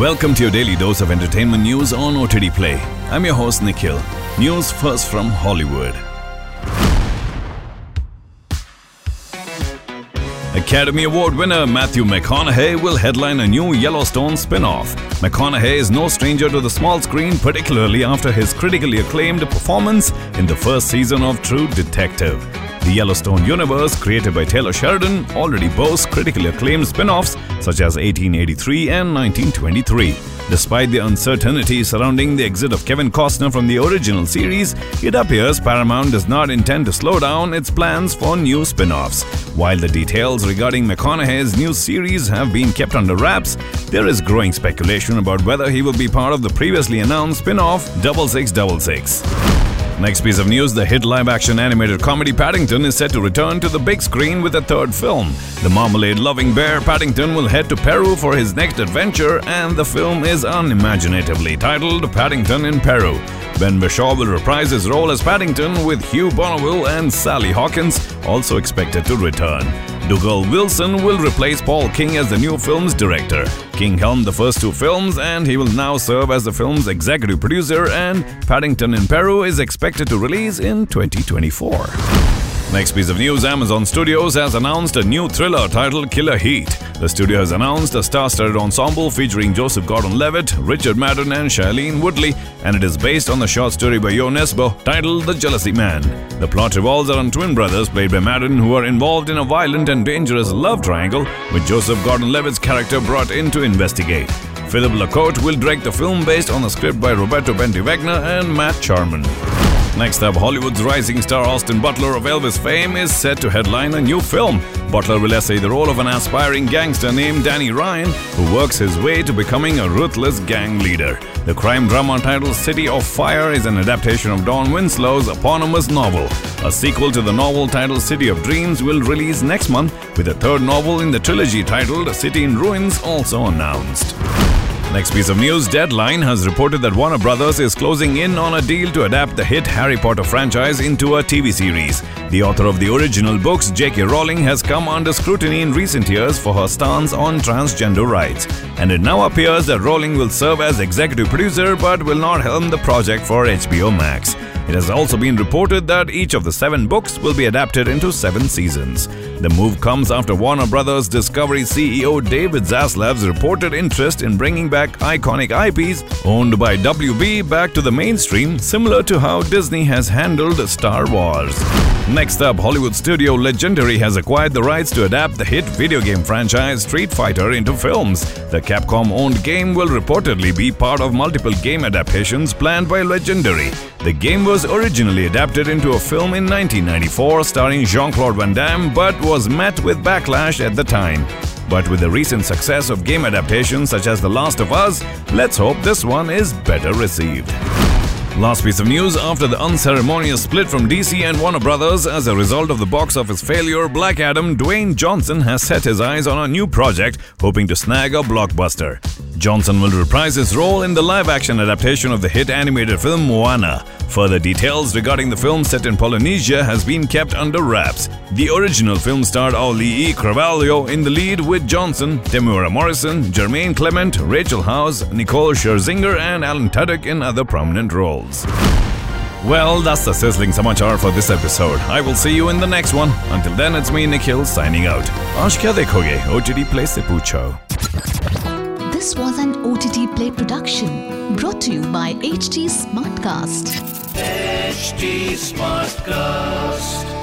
Welcome to your daily dose of entertainment news on OTT Play. I'm your host Nikhil. News first from Hollywood. Academy Award winner Matthew McConaughey will headline a new Yellowstone spin off. McConaughey is no stranger to the small screen, particularly after his critically acclaimed performance in the first season of True Detective. The Yellowstone universe, created by Taylor Sheridan, already boasts critically acclaimed spin offs such as 1883 and 1923. Despite the uncertainty surrounding the exit of Kevin Costner from the original series, it appears Paramount does not intend to slow down its plans for new spin offs. While the details regarding McConaughey's new series have been kept under wraps, there is growing speculation about whether he will be part of the previously announced spin off 6666. Next piece of news the hit live action animated comedy Paddington is set to return to the big screen with a third film. The marmalade loving bear Paddington will head to Peru for his next adventure, and the film is unimaginatively titled Paddington in Peru. Ben Whishaw will reprise his role as Paddington, with Hugh Bonneville and Sally Hawkins also expected to return. Dougal Wilson will replace Paul King as the new film's director. King helmed the first two films, and he will now serve as the film's executive producer. And Paddington in Peru is expected to release in 2024. Next piece of news Amazon Studios has announced a new thriller titled Killer Heat. The studio has announced a star studded ensemble featuring Joseph Gordon Levitt, Richard Madden, and Shailene Woodley, and it is based on the short story by Jo Nesbø titled The Jealousy Man. The plot revolves around twin brothers played by Madden who are involved in a violent and dangerous love triangle, with Joseph Gordon Levitt's character brought in to investigate. Philippe Lacôte will direct the film based on a script by Roberto Benti Wegner and Matt Charman. Next up, Hollywood's rising star Austin Butler of Elvis fame is set to headline a new film. Butler will essay the role of an aspiring gangster named Danny Ryan, who works his way to becoming a ruthless gang leader. The crime drama titled City of Fire is an adaptation of Don Winslow's eponymous novel. A sequel to the novel titled City of Dreams will release next month, with a third novel in the trilogy titled City in Ruins also announced. Next piece of news Deadline has reported that Warner Brothers is closing in on a deal to adapt the hit Harry Potter franchise into a TV series. The author of the original books, J.K. Rowling, has come under scrutiny in recent years for her stance on transgender rights. And it now appears that Rowling will serve as executive producer but will not helm the project for HBO Max. It has also been reported that each of the seven books will be adapted into seven seasons. The move comes after Warner Brothers Discovery CEO David Zaslav's reported interest in bringing back iconic IPs owned by WB back to the mainstream, similar to how Disney has handled Star Wars. Next up, Hollywood studio Legendary has acquired the rights to adapt the hit video game franchise Street Fighter into films. The Capcom owned game will reportedly be part of multiple game adaptations planned by Legendary. The game was originally adapted into a film in 1994 starring Jean Claude Van Damme but was met with backlash at the time. But with the recent success of game adaptations such as The Last of Us, let's hope this one is better received. Last piece of news after the unceremonious split from DC and Warner Brothers as a result of the box office failure, Black Adam Dwayne Johnson has set his eyes on a new project, hoping to snag a blockbuster. Johnson will reprise his role in the live action adaptation of the hit animated film Moana. Further details regarding the film set in Polynesia has been kept under wraps. The original film starred Auli'i Cravalho in the lead with Johnson, Temuera Morrison, Jermaine Clement, Rachel House, Nicole Scherzinger, and Alan Tudyk in other prominent roles. Well, that's the sizzling samachar for this episode. I will see you in the next one. Until then, it's me, Nikhil, signing out. Aaj dekhoge? OTT Play se poocho. This was an OTT Play production brought to you by HT Smartcast. Smartcast.